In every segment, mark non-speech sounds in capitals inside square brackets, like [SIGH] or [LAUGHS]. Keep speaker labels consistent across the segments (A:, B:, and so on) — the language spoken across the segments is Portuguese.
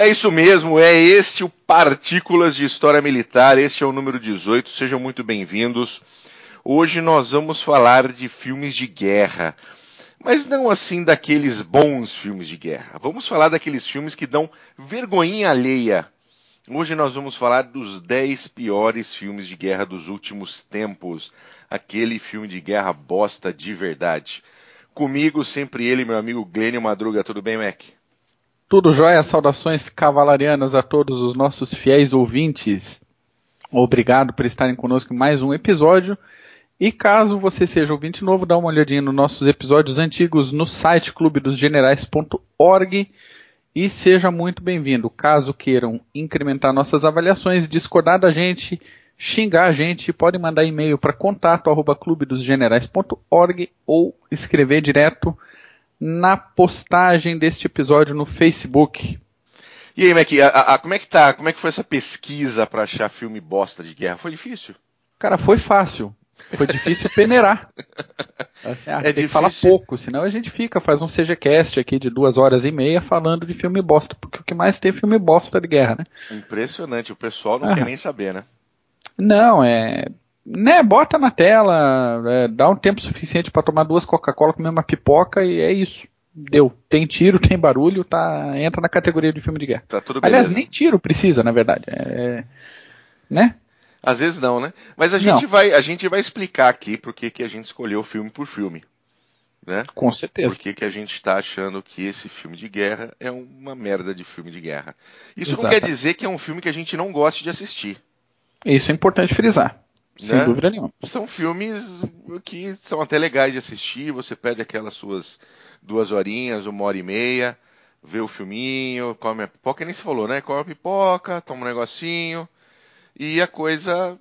A: É isso mesmo, é este o Partículas de História Militar, este é o número 18, sejam muito bem-vindos. Hoje nós vamos falar de filmes de guerra, mas não assim daqueles bons filmes de guerra. Vamos falar daqueles filmes que dão vergonhinha alheia. Hoje nós vamos falar dos 10 piores filmes de guerra dos últimos tempos. Aquele filme de guerra bosta de verdade. Comigo sempre ele, meu amigo Glênio Madruga. Tudo bem, Mac?
B: Tudo jóia, saudações cavalarianas a todos os nossos fiéis ouvintes. Obrigado por estarem conosco em mais um episódio. E caso você seja ouvinte novo, dá uma olhadinha nos nossos episódios antigos no site clubedosgenerais.org e seja muito bem-vindo. Caso queiram incrementar nossas avaliações, discordar da gente, xingar a gente, podem mandar e-mail para contato@clubedosgenerais.org ou escrever direto na postagem deste episódio no Facebook.
A: E aí, Mac, a, a, como é que tá? Como é que foi essa pesquisa para achar filme bosta de guerra? Foi difícil?
B: Cara, foi fácil. Foi difícil peneirar. [LAUGHS] Assim, ah, é tem difícil. que falar pouco, senão a gente fica, faz um CGCast aqui de duas horas e meia falando de filme bosta, porque o que mais tem é filme bosta de guerra, né?
A: Impressionante, o pessoal não ah. quer nem saber, né?
B: Não, é né, bota na tela, é, dá um tempo suficiente para tomar duas Coca-Cola, comer uma pipoca e é isso. Deu. Tem tiro, tem barulho, tá, entra na categoria de filme de guerra.
A: Tá tudo
B: beleza. Aliás, nem tiro precisa, na verdade. É, né?
A: Às vezes não, né? Mas a gente, vai, a gente vai explicar aqui por que, que a gente escolheu filme por filme. Né?
B: Com certeza.
A: Por que, que a gente está achando que esse filme de guerra é uma merda de filme de guerra. Isso
B: Exato.
A: não quer dizer que é um filme que a gente não goste de assistir.
B: Isso é importante frisar. Sem
A: né?
B: dúvida nenhuma.
A: São filmes que são até legais de assistir. Você pede aquelas suas duas horinhas, uma hora e meia, vê o filminho, come a pipoca, nem se falou, né? Come a pipoca, toma um negocinho e a coisa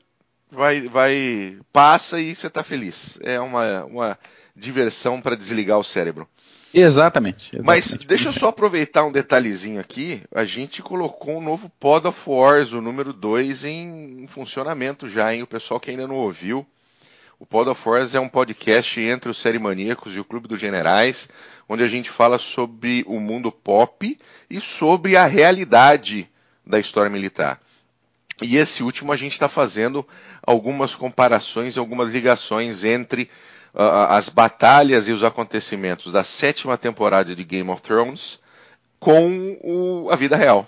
A: vai, vai passa e você está feliz. É uma, uma diversão para desligar o cérebro.
B: Exatamente, exatamente,
A: Mas deixa eu só aproveitar um detalhezinho aqui. A gente colocou um novo Pod of Wars, o número 2, em, funcionamento já, hein? O pessoal que ainda não ouviu. O Pod of Wars é um podcast entre os Série Maníacos e o Clube dos Generais, onde a gente fala sobre o mundo pop e sobre a realidade da história militar. E esse último a gente está fazendo algumas comparações, algumas ligações entre as batalhas e os acontecimentos da sétima temporada de Game of Thrones com o, a vida real.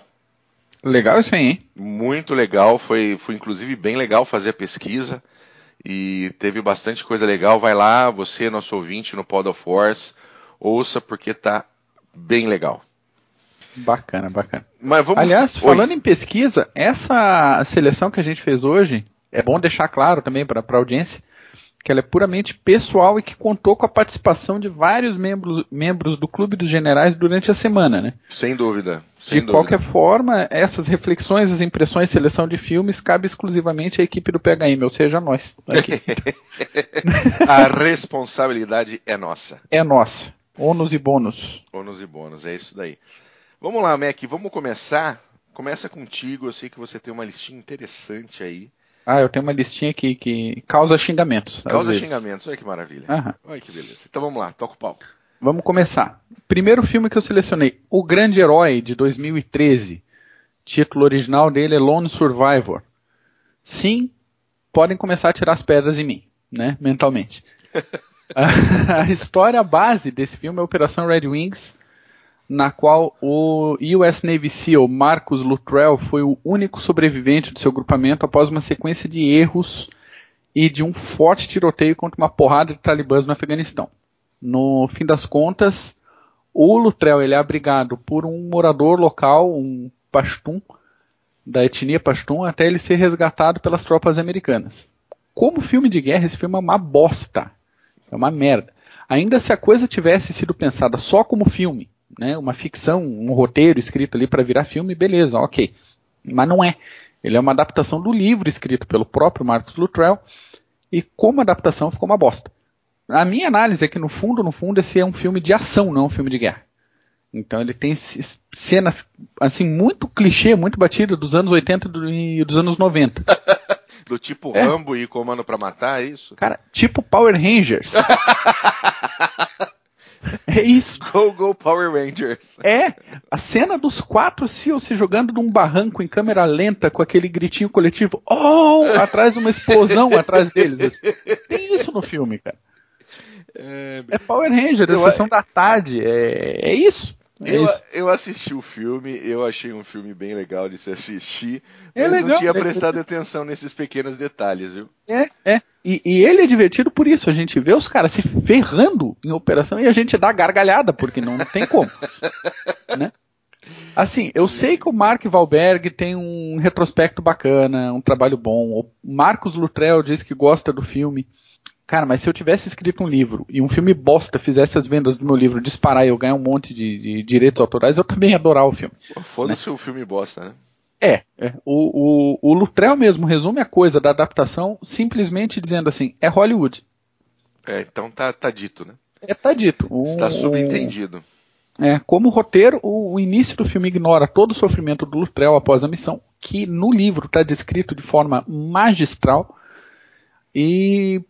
B: Legal isso aí, hein?
A: Muito legal, foi, foi inclusive bem legal fazer a pesquisa e teve bastante coisa legal. Vai lá, você, nosso ouvinte no Pod of Wars, ouça porque tá bem legal.
B: Bacana, bacana.
A: Mas vamos...
B: Aliás, falando Oi. em pesquisa, essa seleção que a gente fez hoje, é bom deixar claro também para a audiência, que ela é puramente pessoal e que contou com a participação de vários membros, membros do Clube dos Generais durante a semana, né?
A: Sem dúvida. Sem
B: de
A: dúvida.
B: qualquer forma, essas reflexões, as impressões, seleção de filmes cabe exclusivamente à equipe do PHM, ou seja, nós. [LAUGHS]
A: a responsabilidade é nossa.
B: É nossa. Ônus e bônus.
A: Ônus e bônus, é isso daí. Vamos lá, Mac, vamos começar. Começa contigo, eu sei que você tem uma listinha interessante aí.
B: Ah, eu tenho uma listinha que, que causa xingamentos.
A: Causa xingamentos, olha que maravilha. Aham. Olha que beleza. Então vamos lá, toca o pau.
B: Vamos começar. Primeiro filme que eu selecionei, O Grande Herói, de 2013. Título original dele é Lone Survivor. Sim, podem começar a tirar as pedras em mim, né, mentalmente. [LAUGHS] a história base desse filme é a Operação Red Wings, na qual o US Navy SEAL Marcus Luttrell foi o único sobrevivente do seu grupamento após uma sequência de erros e de um forte tiroteio contra uma porrada de talibãs no Afeganistão. No fim das contas, o Luttrell ele é abrigado por um morador local, um pashtun, da etnia pashtun, até ele ser resgatado pelas tropas americanas. Como filme de guerra, esse filme é uma bosta. É uma merda. Ainda se a coisa tivesse sido pensada só como filme, né, uma ficção, um roteiro escrito ali para virar filme, beleza, ok. Mas não é. Ele é uma adaptação do livro escrito pelo próprio Marcus Luttrell e como adaptação ficou uma bosta. A minha análise é que no fundo, no fundo, esse é um filme de ação, não um filme de guerra. Então ele tem cenas assim muito clichê, muito batida dos anos 80 e dos anos 90. [LAUGHS]
A: do tipo é. Rambo e Comando para Matar, é isso?
B: Cara, tipo Power Rangers. [LAUGHS] É isso. [LAUGHS]
A: Go, go Power Rangers.
B: É, a cena dos quatro SEALs se jogando num barranco em câmera lenta com aquele gritinho coletivo, oh, atrás de uma explosão [LAUGHS] atrás deles. Assim. Tem isso no filme, cara. É, é Power Ranger, a sessão da tarde, é, é isso.
A: É eu, eu, assisti o filme, eu achei um filme bem legal de se assistir, é mas
B: legal,
A: não tinha
B: é
A: prestado atenção nesses pequenos detalhes, viu?
B: É, é. E, e, ele é divertido por isso. A gente vê os caras se ferrando em operação e a gente dá gargalhada, porque não, não tem como. [LAUGHS] né? Assim, eu sei que o Mark Valberg tem um retrospecto bacana, um trabalho bom. O Marcos Lutrell diz que gosta do filme. Cara, mas se eu tivesse escrito um livro e um filme bosta fizesse as vendas do meu livro disparar e eu ganhar um monte de, de direitos autorais, eu também ia adorar o filme.
A: Foda-se né? o filme bosta, né?
B: É, é. O, o, o Lutrell mesmo resume a coisa da adaptação simplesmente dizendo assim, é Hollywood.
A: É, então tá, tá dito, né?
B: É, tá dito.
A: Está subentendido.
B: É, como roteiro, o, o, início do filme ignora todo o sofrimento do Lutrell após a missão, que no livro está descrito de forma magistral. E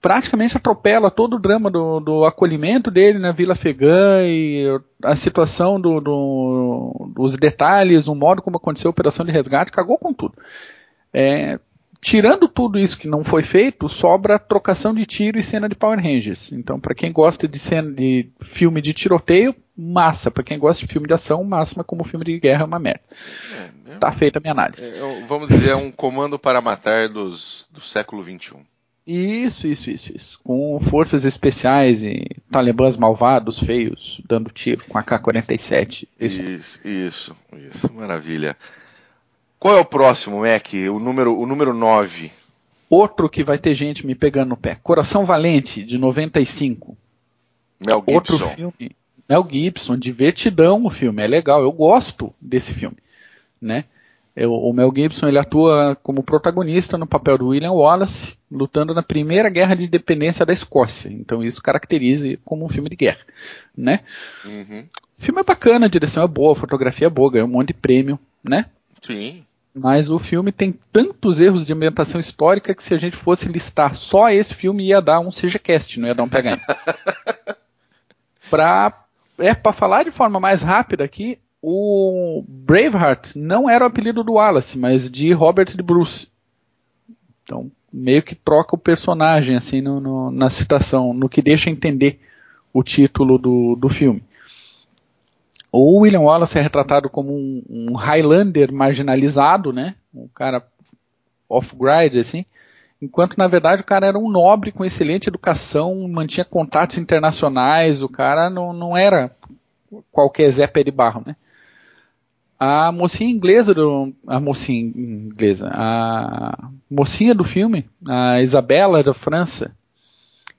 B: praticamente atropela todo o drama do, do acolhimento dele na Vila Afegã e a situação do, do, dos detalhes, o modo como aconteceu a operação de resgate, cagou com tudo. É, tirando tudo isso que não foi feito, sobra trocação de tiro e cena de Power Rangers. Então, para quem gosta de cena de filme de tiroteio, massa. Para quem gosta de filme de ação, máxima como filme de guerra é uma merda. É, é, tá feita a minha análise.
A: É, vamos dizer, é um comando para matar dos, do século XXI.
B: Isso, isso, isso, isso. Com forças especiais e talibãs malvados, feios, dando tiro com a K-47.
A: Isso. isso, isso, isso, maravilha. Qual é o próximo, Mac? O número, o número 9.
B: Outro que vai ter gente me pegando no pé. Coração Valente, de 95.
A: Mel Gibson.
B: Outro filme. Mel Gibson, divertidão o filme. É legal, eu gosto desse filme. Né? O Mel Gibson ele atua como protagonista no papel do William Wallace, lutando na primeira guerra de independência da Escócia. Então isso caracteriza como um filme de guerra, né? Uhum. O filme é bacana, a direção é boa, a fotografia é boa, ganhou um monte de prêmio, né?
A: Sim.
B: Mas o filme tem tantos erros de ambientação histórica que se a gente fosse listar só esse filme ia dar um CGCast, não ia dar um PHM. [LAUGHS] pra, é, para falar de forma mais rápida aqui, o Braveheart não era o apelido do Wallace, mas de Robert de Bruce. Então, meio que troca o personagem assim no, no, na citação, no que deixa entender o título do, do filme. O William Wallace é retratado como um, um Highlander marginalizado, né? Um cara off-grid, assim. Enquanto, na verdade, o cara era um nobre com excelente educação, mantinha contatos internacionais, o cara não, não era qualquer Zé Pé de Barro, né? A mocinha inglesa do. A mocinha inglesa. A mocinha do filme, a Isabela da França,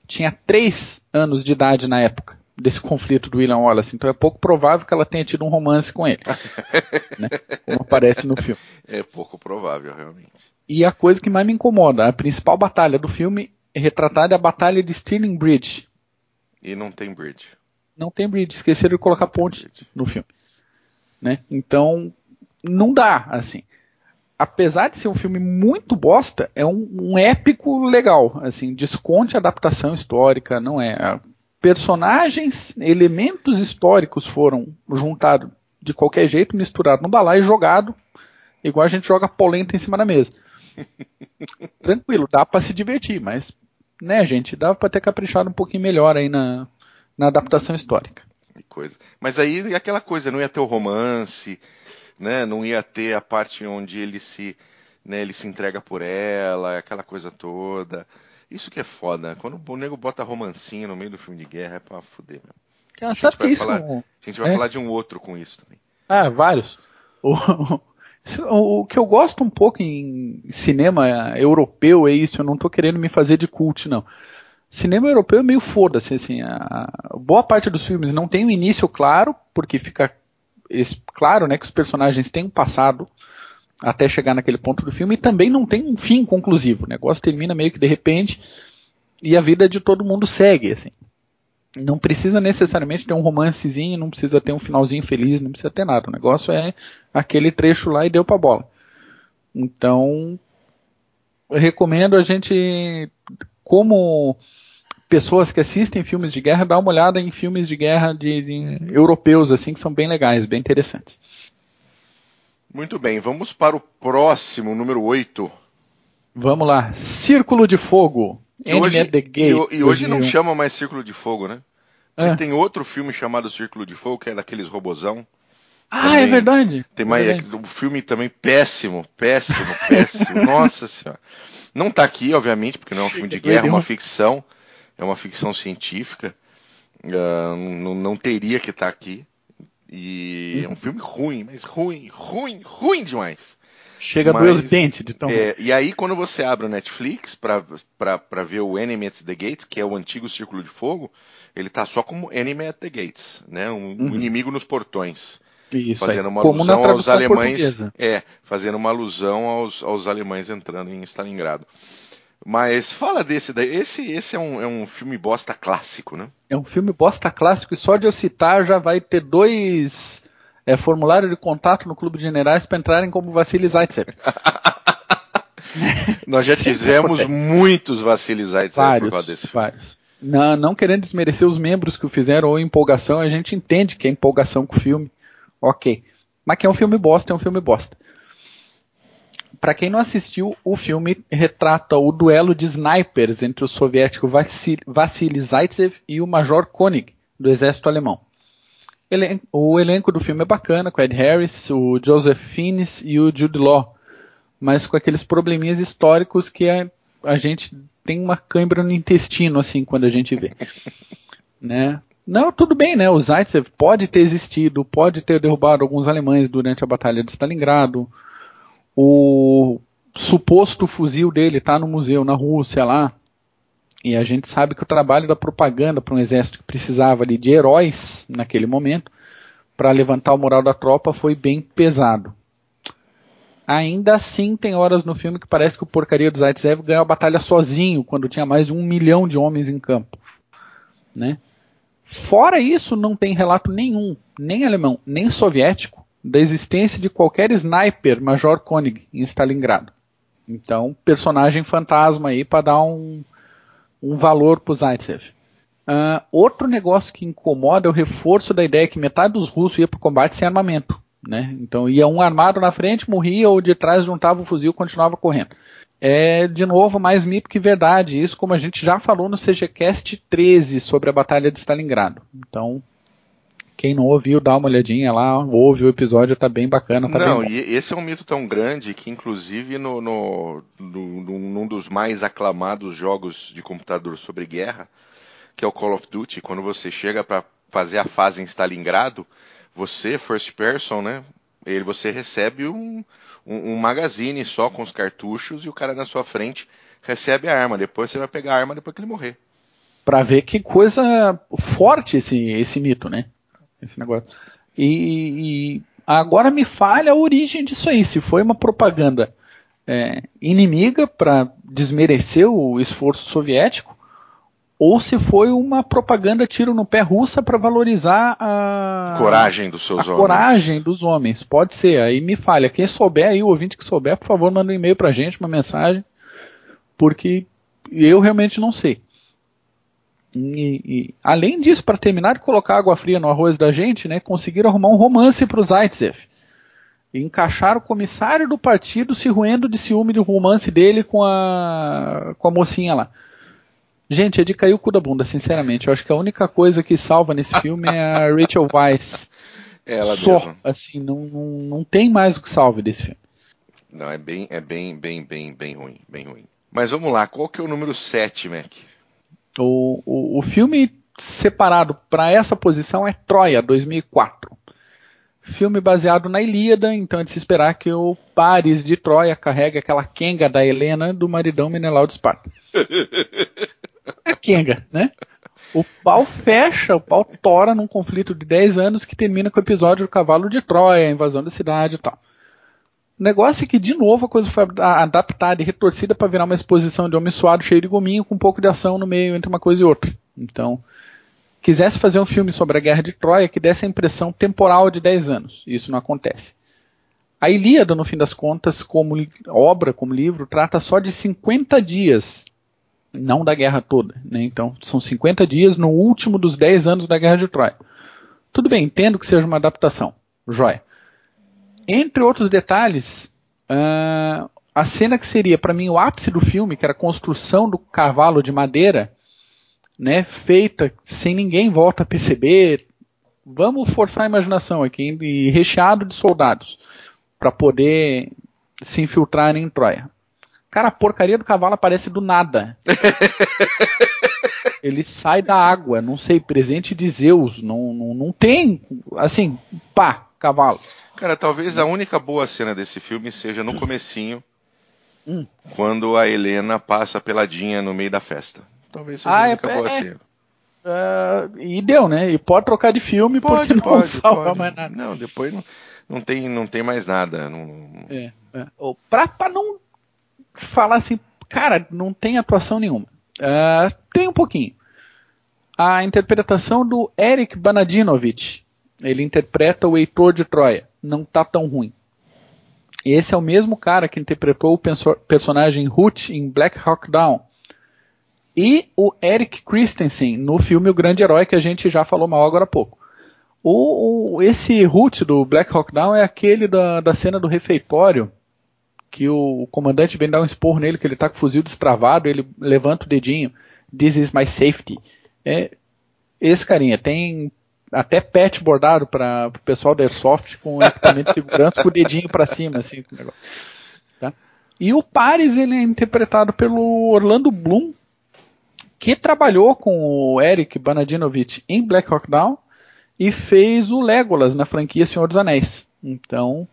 B: tinha três anos de idade na época desse conflito do William Wallace. Então é pouco provável que ela tenha tido um romance com ele. [LAUGHS] né? Como aparece no filme.
A: É pouco provável, realmente.
B: E a coisa que mais me incomoda, a principal batalha do filme é retratada a batalha de Stirling Bridge.
A: E não tem bridge.
B: Não tem bridge, esqueceram de colocar ponte no filme né? Então, não dá, assim. Apesar de ser um filme muito bosta, é um, um épico legal, assim, desconte a adaptação histórica, não é. Personagens, elementos históricos foram juntados de qualquer jeito, misturados no balai e jogado, igual a gente joga polenta em cima da mesa. [LAUGHS] Tranquilo, dá para se divertir, mas, né, gente, dá para ter caprichado um pouquinho melhor aí na, na adaptação histórica
A: coisa. Mas aí aquela coisa, não ia ter o romance, né? Não ia ter a parte onde ele se, né, ele se entrega por ela, aquela coisa toda. Isso que é foda. Quando o nego bota romancinho no meio do filme de guerra, é pra fuder mesmo.
B: a, gente vai,
A: falar, a gente vai é. falar de um outro com isso também.
B: Ah, vários. O, [LAUGHS] o, o, que eu gosto um pouco em cinema europeu é isso, eu não tô querendo me fazer de cult, não cinema europeu é meio foda-se, assim, a, boa parte dos filmes não tem um início claro, porque fica claro, né, que os personagens têm um passado até chegar naquele ponto do filme, e também não tem um fim conclusivo, o negócio termina meio que de repente, e a vida de todo mundo segue, assim. Não precisa necessariamente ter um romancezinho, não precisa ter um finalzinho feliz, não precisa ter nada. O negócio é aquele trecho lá e deu pra bola. Então, recomendo a gente, como pessoas que assistem filmes de guerra, dá uma olhada em filmes de guerra de, de europeus, assim, que são bem legais, bem interessantes.
A: Muito bem, vamos para o próximo, número 8.
B: Vamos lá. Círculo de Fogo.
A: E hoje, Gates, e, e hoje não chama mais Círculo de Fogo, né? É. Tem outro filme chamado Círculo de Fogo, que é daqueles robozão.
B: Ah, também. é verdade.
A: Tem mais,
B: é
A: verdade. um filme também péssimo, péssimo, péssimo. [LAUGHS] Nossa senhora. Não está aqui, obviamente, porque não é um filme de guerra, é uma ficção. É uma ficção científica. Uh, não, não, teria que estar tá aqui. E é um filme ruim, mas ruim, ruim, ruim demais.
B: Chega a doer os dentes de tão
A: é, E aí, quando você abre o Netflix para ver o Enemy at the Gates, que é o antigo Círculo de Fogo, ele tá só como Enemy at the Gates, né? Um, uhum. um inimigo nos portões.
B: Isso,
A: fazendo uma alusão aos alemães. Portuguesa. É, fazendo uma alusão aos, aos alemães entrando em Stalingrado. Mas fala desse daí. Esse, esse é, um, é um filme bosta clássico, né?
B: É um filme bosta clássico e só de eu citar já vai ter dois é, formulários de contato no Clube de Generais para entrarem como Vassili Zaitsev. [LAUGHS]
A: Nós já tivemos [LAUGHS] muitos Vassili Zaitsev
B: vários, por causa desse filme. Vários. Não, não querendo desmerecer os membros que o fizeram ou empolgação, a gente entende que é empolgação com o filme. Ok. Mas que é um filme bosta, é um filme bosta para quem não assistiu, o filme retrata o duelo de snipers entre o soviético Vassili Zaitsev e o Major Koenig, do exército alemão. O elenco do filme é bacana, com Ed Harris, o Joseph Fiennes e o Jude Law, mas com aqueles probleminhas históricos que a, a gente tem uma câimbra no intestino, assim, quando a gente vê. [LAUGHS] né? Não, tudo bem, né? O Zaitsev pode ter existido, pode ter derrubado alguns alemães durante a Batalha de Stalingrado, o suposto fuzil dele está no museu na Rússia lá. E a gente sabe que o trabalho da propaganda para um exército que precisava ali de heróis naquele momento, para levantar o moral da tropa, foi bem pesado. Ainda assim, tem horas no filme que parece que o porcaria do Zaitsev ganhou a batalha sozinho, quando tinha mais de um milhão de homens em campo. Né? Fora isso, não tem relato nenhum, nem alemão, nem soviético, da existência de qualquer sniper Major Koenig em Stalingrado. Então, personagem fantasma aí para dar um, um valor para Zaitsev. Uh, outro negócio que incomoda é o reforço da ideia que metade dos russos ia para o combate sem armamento. Né? Então ia um armado na frente, morria, ou de trás juntava o fuzil e continuava correndo. É, de novo, mais mito que verdade. Isso como a gente já falou no CGCast 13 sobre a Batalha de Stalingrado. Então, quem não ouviu, dá uma olhadinha lá, ouve o episódio, tá bem bacana. Tá
A: não,
B: bem
A: e esse é um mito tão grande que, inclusive, no, no, no, num dos mais aclamados jogos de computador sobre guerra, que é o Call of Duty, quando você chega para fazer a fase em Stalingrado, você, first person, né? Ele, você recebe um, um, um magazine só com os cartuchos e o cara na sua frente recebe a arma. Depois você vai pegar a arma depois que ele morrer.
B: Pra ver que coisa forte esse, esse mito, né? Esse negócio. E, e, agora me falha a origem disso aí. Se foi uma propaganda é, inimiga para desmerecer o esforço soviético, ou se foi uma propaganda tiro no pé russa para valorizar a
A: coragem dos seus
B: a
A: homens.
B: coragem dos homens. Pode ser. Aí me falha. Quem souber aí, o ouvinte que souber, por favor, manda um e-mail pra gente, uma mensagem, porque eu realmente não sei. E, e, além disso, para terminar de colocar água fria no arroz da gente, né, conseguiram arrumar um romance para o Zaitsev. E encaixar o comissário do partido se ruendo de ciúme do romance dele com a, com a mocinha lá. Gente, é de cair o cu da bunda, sinceramente. Eu acho que a única coisa que salva nesse filme é a [LAUGHS] Rachel Weisz.
A: É ela
B: Só,
A: mesma.
B: assim, não, não, não tem mais o que salve desse filme.
A: Não, é bem, é bem, bem, bem, bem ruim, bem ruim. Mas vamos lá, qual que é o número 7, Mac?
B: O, o, o filme separado para essa posição é Troia, 2004. Filme baseado na Ilíada, então é de se esperar que o Paris de Troia carregue aquela Kenga da Helena do maridão Menelau de Esparta. [LAUGHS] É Kenga, né? O pau fecha, o pau tora num conflito de 10 anos que termina com o episódio do Cavalo de Troia, a invasão da cidade e tal. O negócio é que, de novo, a coisa foi adaptada e retorcida para virar uma exposição de homem suado cheio de gominho com um pouco de ação no meio entre uma coisa e outra. Então, quisesse fazer um filme sobre a Guerra de Troia que desse a impressão temporal de 10 anos. Isso não acontece. A Ilíada, no fim das contas, como obra, como livro, trata só de 50 dias não da guerra toda. Né? Então, são 50 dias no último dos 10 anos da Guerra de Troia. Tudo bem, entendo que seja uma adaptação. Joia. Entre outros detalhes, uh, a cena que seria para mim o ápice do filme, que era a construção do cavalo de madeira, né, feita sem ninguém volta a perceber. Vamos forçar a imaginação aqui e recheado de soldados para poder se infiltrar em Troia. Cara, a porcaria do cavalo aparece do nada. [LAUGHS] Ele sai da água, não sei, presente de Zeus, não, não, não tem, assim, pá, cavalo.
A: Cara, talvez a única boa cena desse filme seja no comecinho, hum. quando a Helena passa peladinha no meio da festa. Talvez seja ah, a única é, boa é, cena.
B: Uh, e deu, né? E pode trocar de filme pode, porque não pode, salva pode. mais nada.
A: Não, depois não, não, tem, não tem mais nada. Não...
B: É, é. Pra, pra não falar assim, cara, não tem atuação nenhuma. Uh, tem um pouquinho. A interpretação do Eric Banadinovich. Ele interpreta o Heitor de Troia. Não tá tão ruim. Esse é o mesmo cara que interpretou o personagem Ruth em Black Hawk Down. E o Eric Christensen no filme O Grande Herói, que a gente já falou mal agora há pouco. O, o, esse Ruth do Black Hawk Down é aquele da, da cena do refeitório que o, o, comandante vem dar um esporro nele, que ele tá com o fuzil destravado, ele levanta o dedinho, this is my safety. É, esse carinha tem até patch bordado para o pessoal da Airsoft com equipamento de segurança com o dedinho para cima, assim. Tá? E o Paris ele é interpretado pelo Orlando Bloom, que trabalhou com o Eric Banadinovich em Black Hawk Down e fez o Legolas na franquia Senhor dos Anéis. Então,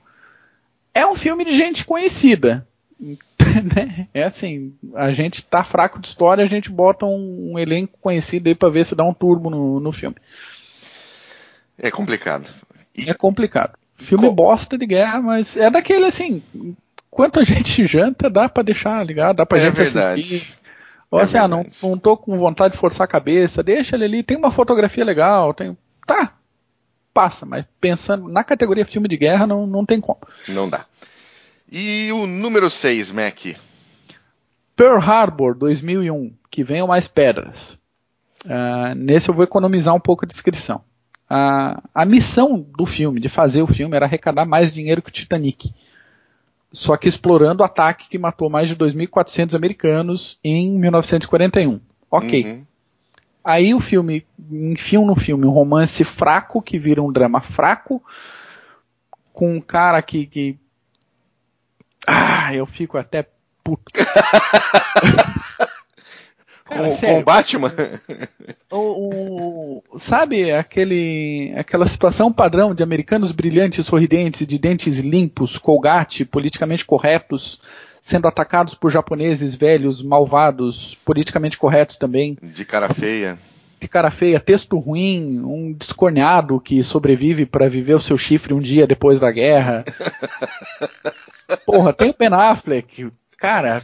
B: é um filme de gente conhecida. [LAUGHS] Né? é assim, a gente tá fraco de história, a gente bota um, um elenco conhecido aí pra ver se dá um turbo no, no filme.
A: É complicado.
B: E... É complicado. Filme Co... bosta de guerra, mas é daquele assim, quanto a [LAUGHS] gente janta, dá para deixar ligado, dá pra é gente verdade. assistir. Ou é assim, ah, não, não tô com vontade de forçar a cabeça, deixa ele ali, tem uma fotografia legal, tem. Tá, passa, mas pensando na categoria filme de guerra, não, não tem como.
A: Não dá. E o número 6, Mac?
B: Pearl Harbor 2001, que venham mais pedras. Uh, nesse eu vou economizar um pouco a descrição. Uh, a missão do filme, de fazer o filme, era arrecadar mais dinheiro que o Titanic. Só que explorando o ataque que matou mais de 2.400 americanos em 1941. Ok. Uhum. Aí o filme, enfiam no filme um romance fraco que vira um drama fraco, com um cara que, que ah, eu fico até puto. [LAUGHS]
A: Cara, com, com Batman? [LAUGHS]
B: O, o, sabe aquele, aquela situação padrão de americanos brilhantes, sorridentes, de dentes limpos, colgate, politicamente corretos, sendo atacados por japoneses velhos, malvados, politicamente corretos também.
A: De cara feia.
B: De cara feia, texto ruim, um descorneado que sobrevive para viver o seu chifre um dia depois da guerra. [LAUGHS] Porra, tem o Ben Affleck, cara.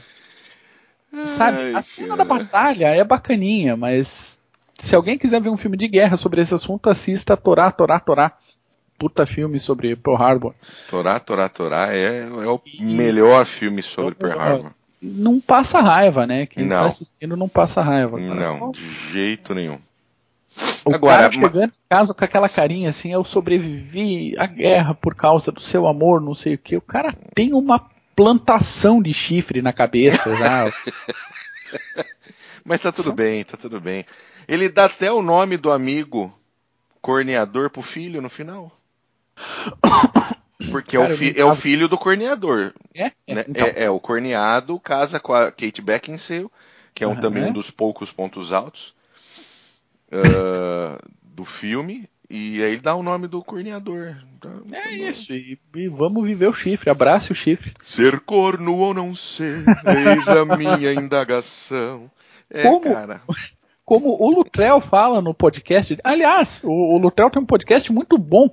B: Sabe, Ai, a cena cara. da batalha é bacaninha, mas se alguém quiser ver um filme de guerra sobre esse assunto, assista Torá, Torá, Torá. Puta filme sobre Pearl Harbor.
A: Torá, Torá, Torá é, é o e, melhor filme sobre Pearl Harbor.
B: Não passa raiva, né? Quem tá não. tá assistindo não passa raiva.
A: Cara. Não, de jeito nenhum.
B: O Agora, cara chegando em casa com aquela carinha assim, eu sobrevivi à guerra por causa do seu amor, não sei o que. O cara tem uma plantação de chifre na cabeça já. [LAUGHS]
A: Mas tá tudo bem, tá tudo bem. Ele dá até o nome do amigo corneador pro filho no final. [COUGHS] Porque Cara, é, o fi, é, o filho do corneador. É? É, né? então. é, é, o corneado casa com a Kate Beckinsale, que é um, uhum. também um dos poucos pontos altos uh, do filme. E aí ele dá o nome do corneador.
B: é tá isso, e, e, vamos viver o chifre, abrace o chifre.
A: Ser corno ou não ser, eis a minha indagação. É, como, cara.
B: Como o Lutrell fala no podcast, aliás, o, o Lutrell tem um podcast muito bom,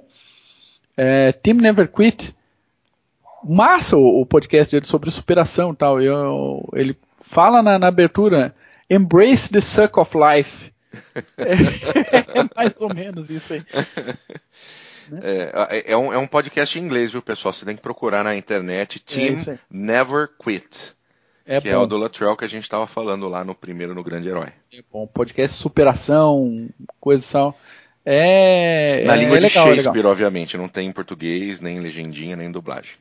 B: é, Team Never Quit. Massa o, o podcast dele sobre superação e tal. Eu, ele fala na, na abertura, Embrace the Suck of Life. É, [LAUGHS] é, mais ou menos isso aí. [LAUGHS]
A: É, é, um, é um podcast em inglês, viu, pessoal? Você tem que procurar na internet Team é Never Quit. É que bom. é o do Latrell que a gente estava falando lá no primeiro no Grande Herói.
B: É bom, podcast superação, coisa sal. É,
A: Na
B: é,
A: língua
B: é
A: de
B: legal,
A: Shakespeare, obviamente, não tem em português, nem legendinha, nem dublagem.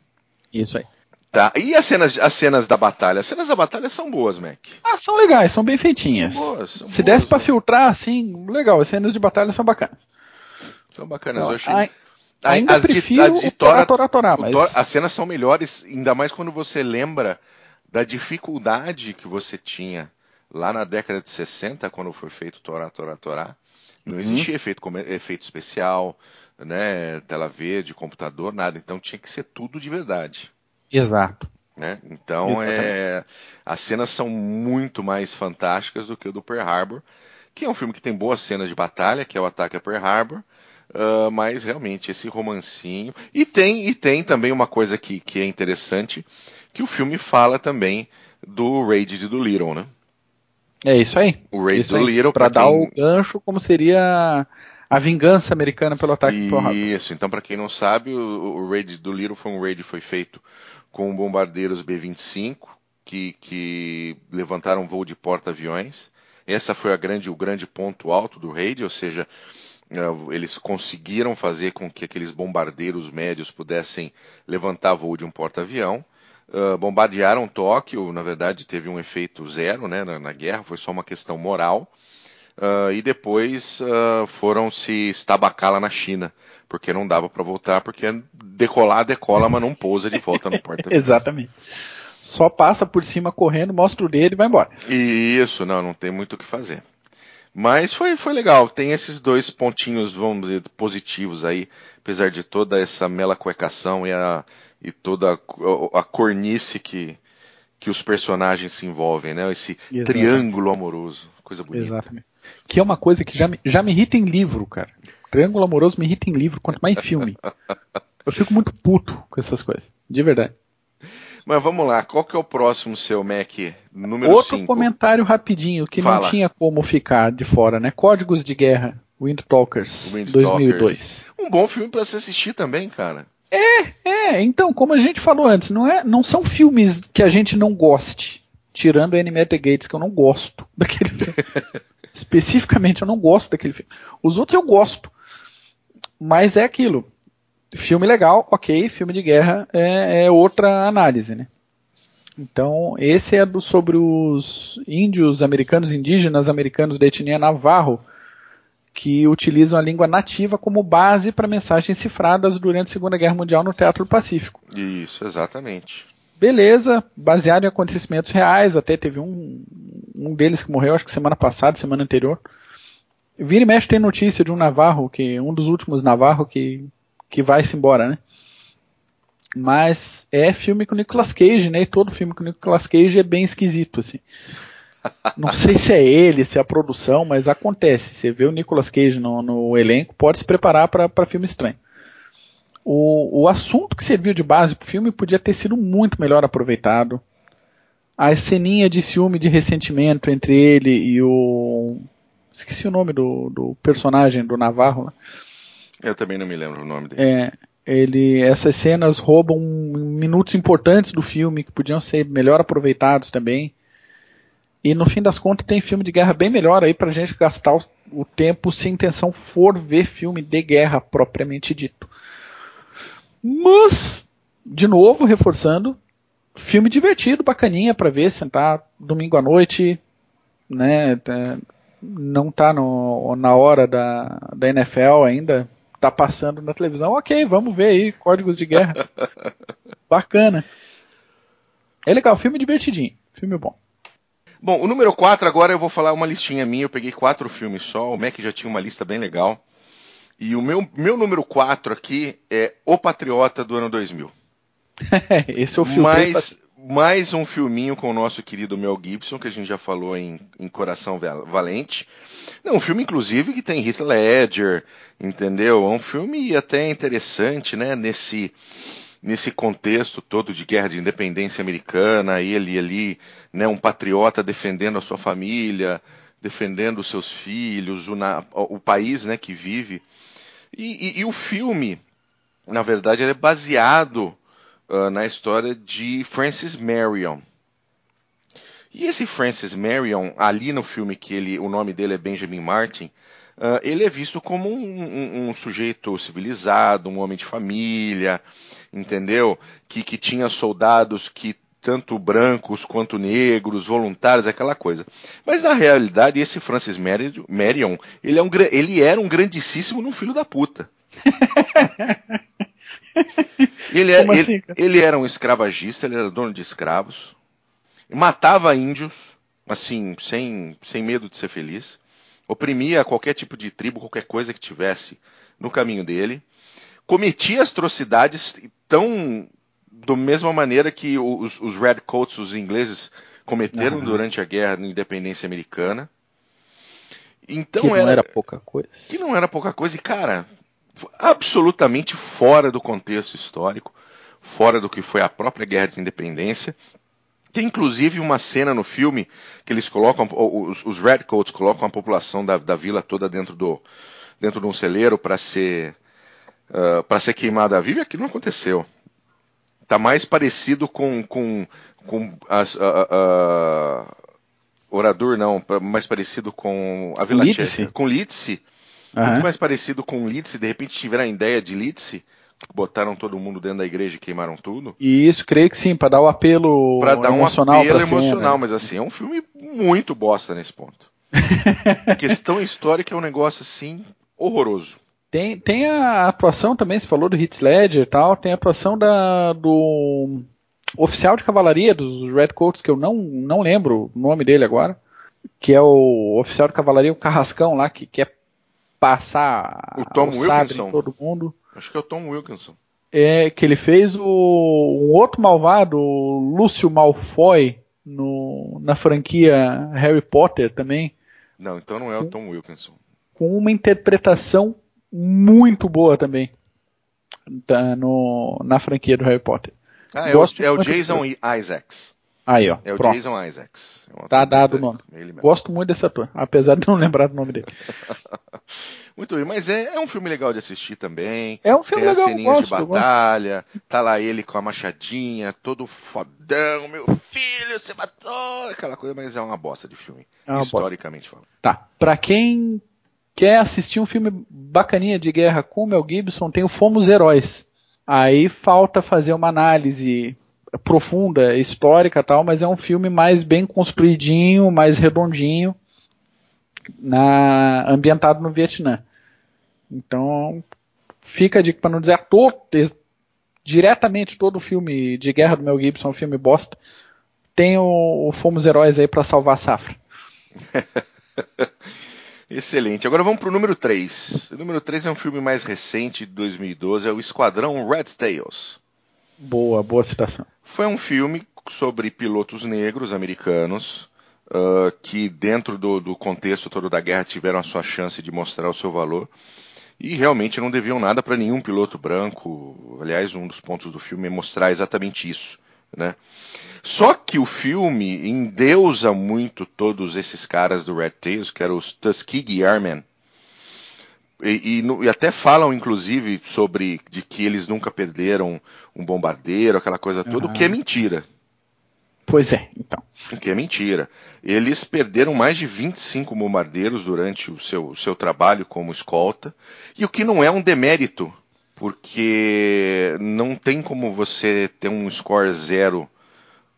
B: Isso aí.
A: Tá. E as cenas, as cenas da batalha? As cenas da batalha são boas, Mac.
B: Ah, são legais, são bem feitinhas. São boas, são Se boas, desse para filtrar, assim, legal. As cenas de batalha são bacanas.
A: São bacanas. São, eu achei...
B: A, ainda as prefiro de, de Tora, Tora, Tora, mas... Tora,
A: As cenas são melhores, ainda mais quando você lembra da dificuldade que você tinha lá na década de 60, quando foi feito Torá, Torá, Torá. Não uhum. existia efeito, efeito especial, né, tela verde, computador, nada. Então tinha que ser tudo de verdade.
B: Exato.
A: Né? Então é, as cenas são muito mais fantásticas do que o do Pearl Harbor, que é um filme que tem boas cenas de batalha, que é o ataque a Pearl Harbor, uh, mas realmente esse romancinho e tem e tem também uma coisa que, que é interessante, que o filme fala também do Raid do Little, né?
B: É isso aí.
A: O Raid
B: do
A: Little
B: para dar quem... o gancho como seria a vingança americana pelo ataque
A: Isso, Pearl Harbor. Isso. Então para quem não sabe, o, o Raid do Little foi um raid que foi feito com bombardeiros B-25 que, que levantaram voo de porta-aviões. Essa foi a grande, o grande ponto alto do raid, ou seja, eh, eles conseguiram fazer com que aqueles bombardeiros médios pudessem levantar voo de um porta-avião. Uh, bombardearam Tóquio, na verdade teve um efeito zero né, na, na guerra, foi só uma questão moral. Uh, e depois uh, foram se estabacar lá na China, porque não dava para voltar, porque decolar, decola, mas não pousa de volta no [LAUGHS] porta
B: Exatamente. Só passa por cima correndo, mostra o dedo e vai embora.
A: Isso, não, não tem muito o que fazer. Mas foi, foi legal, tem esses dois pontinhos, vamos dizer, positivos aí, apesar de toda essa melacuecação e, a, e toda a, a cornice que, que os personagens se envolvem, né? Esse Exatamente. triângulo amoroso, coisa bonita. Exatamente
B: que é uma coisa que já me, já me irrita em livro, cara. Triângulo amoroso me irrita em livro, quanto mais em filme. Eu fico muito puto com essas coisas, de verdade.
A: Mas vamos lá, qual que é o próximo seu Mac número
B: Outro
A: cinco?
B: comentário rapidinho que Fala. não tinha como ficar de fora, né? Códigos de Guerra, Wind Talkers, Wind 2002.
A: Um bom filme para se assistir também, cara.
B: É, é. Então, como a gente falou antes, não é, não são filmes que a gente não goste, tirando Animated Gates que eu não gosto [LAUGHS] daquele filme. [LAUGHS] Especificamente, eu não gosto daquele filme. Os outros eu gosto. Mas é aquilo. Filme legal, ok. Filme de guerra é, é outra análise, né? Então, esse é do, sobre os índios americanos, indígenas americanos da etnia Navarro, que utilizam a língua nativa como base para mensagens cifradas durante a Segunda Guerra Mundial no Teatro do Pacífico.
A: Isso, exatamente.
B: Beleza, baseado em acontecimentos reais, até teve um, um deles que morreu, acho que semana passada, semana anterior. Vira e mexe tem notícia de um Navarro, que um dos últimos Navarro que, que vai se embora, né? Mas é filme com Nicolas Cage, né? E todo filme com Nicolas Cage é bem esquisito, assim. Não sei se é ele, se é a produção, mas acontece. Você vê o Nicolas Cage no, no elenco, pode se preparar para filme estranho o, o assunto que serviu de base para o filme podia ter sido muito melhor aproveitado. A ceninha de ciúme, de ressentimento entre ele e o. Esqueci o nome do, do personagem do Navarro. Né?
A: Eu também não me lembro o nome dele.
B: É, ele, essas cenas roubam minutos importantes do filme que podiam ser melhor aproveitados também. E no fim das contas tem filme de guerra bem melhor aí pra gente gastar o, o tempo se a intenção for ver filme de guerra propriamente dito. Mas, de novo, reforçando, filme divertido, bacaninha para ver, sentar domingo à noite, né? Não tá na hora da, da NFL ainda, tá passando na televisão, ok, vamos ver aí, códigos de guerra. [LAUGHS] Bacana. É legal, filme divertidinho, filme bom.
A: Bom, o número 4 agora eu vou falar uma listinha minha, eu peguei quatro filmes só, o Mac já tinha uma lista bem legal. E o meu, meu número 4 aqui é O Patriota do ano 2000. [LAUGHS]
B: Esse é o filme.
A: Mais, um filminho com o nosso querido Mel Gibson, que a gente já falou em, em Coração Valente. Não, um filme, inclusive, que tem Heath Ledger, entendeu? É um filme até interessante, né? Nesse, nesse contexto todo de guerra de independência americana, ele ali, né? Um patriota defendendo a sua família, defendendo os seus filhos, o, na, o país, né? Que vive e, e, e o filme, na verdade, é baseado uh, na história de Francis Marion. E esse Francis Marion, ali no filme que ele, o nome dele é Benjamin Martin, uh, ele é visto como um, um, um, sujeito civilizado, um homem de família, entendeu? Que, que tinha soldados que tanto brancos quanto negros, voluntários, aquela coisa. Mas na realidade, esse Francis Marion, ele, é um, ele era um grandíssimo num filho da puta. [LAUGHS] [LAUGHS] ele, é, assim, ele, ele, era um escravagista, ele era dono de escravos, matava índios, assim, sem, sem medo de ser feliz, oprimia qualquer tipo de tribo, qualquer coisa que tivesse no caminho dele, cometia atrocidades tão da mesma maneira que os, os Redcoats, os ingleses, cometeram uhum. durante a guerra da independência americana.
B: Então que não era, era pouca coisa.
A: Que não era pouca coisa. E, cara, absolutamente fora do contexto histórico, fora do que foi a própria guerra de independência. Tem inclusive uma cena no filme que eles colocam, os, os Redcoats colocam a população da, da vila toda dentro, do, dentro de um celeiro para ser, uh, para ser queimada viva. Aquilo não aconteceu. Tá mais parecido com, com, com as, Orador não, mais parecido com a Vila Tcheca. Com Litsi. Uhum. Muito mais parecido com Litsi. De repente tiveram a ideia de Litsi. Botaram todo mundo dentro da igreja e queimaram tudo.
B: E isso, creio que sim, para dar o apelo
A: pra dar emocional. Um apelo emocional, mas assim, é um filme muito bosta nesse ponto. a [LAUGHS] questão histórica é um negócio assim horroroso.
B: Tem, tem a atuação também, você falou do Heath Ledger e tal, tem a atuação da, do oficial de cavalaria dos Redcoats, que eu não, não lembro o nome dele agora, que é o oficial de cavalaria, o Carrascão lá, que quer passar
A: o Tom o Wilkinson.
B: em todo mundo.
A: Acho que é o Tom Wilkinson.
B: É, que ele fez o, um outro malvado, o Lúcio Malfoy, no, na franquia Harry Potter também.
A: Não, então não é o Tom Wilkinson.
B: Com uma interpretação muito boa também tá no, na franquia do Harry Potter.
A: Ah, é, Gosto o, é o Jason Isaacs.
B: Aí, ó.
A: É o pronto. Jason Isaacs.
B: É tá dado o nome. Gosto muito desse ator, apesar de não lembrar do nome dele. [LAUGHS]
A: muito bem, mas é, é, um filme legal de assistir também.
B: É um filme
A: Tem
B: legal.
A: Tem as ceninhas gosto, de batalha, tá lá ele com a machadinha, todo fodão, meu filho, você matou, aquela coisa, mas é uma bosta de filme, é historicamente falando.
B: Tá, pra quem quer assistir um filme bacaninha de guerra com o Mel Gibson, tem o Fomos Heróis. Aí falta fazer uma análise profunda, histórica tal, mas é um filme mais bem construidinho, mais redondinho, na, ambientado no Vietnã. Então, fica a dica para não dizer todo, diretamente todo o filme de guerra do Mel Gibson um filme bosta. Tem o, o Fomos Heróis aí para salvar a safra. [LAUGHS]
A: Excelente. Agora vamos para o número 3. O número 3 é um filme mais recente, de 2012, é o Esquadrão Red Tails.
B: Boa, boa citação.
A: Foi um filme sobre pilotos negros americanos uh, que, dentro do, do, contexto todo da guerra, tiveram a sua chance de mostrar o seu valor e realmente não deviam nada para nenhum piloto branco. Aliás, um dos pontos do filme é mostrar exatamente isso. Né? Só que o filme endeusa muito todos esses caras do Red Tails, que eram os Tuskegee Airmen. E, e, e, até falam, inclusive, sobre de que eles nunca perderam um bombardeiro, aquela coisa toda, uhum. o que é mentira.
B: Pois é, então.
A: O que é mentira. Eles perderam mais de 25 bombardeiros durante o seu, o seu trabalho como escolta, e o que não é um demérito, porque não tem como você ter um score zero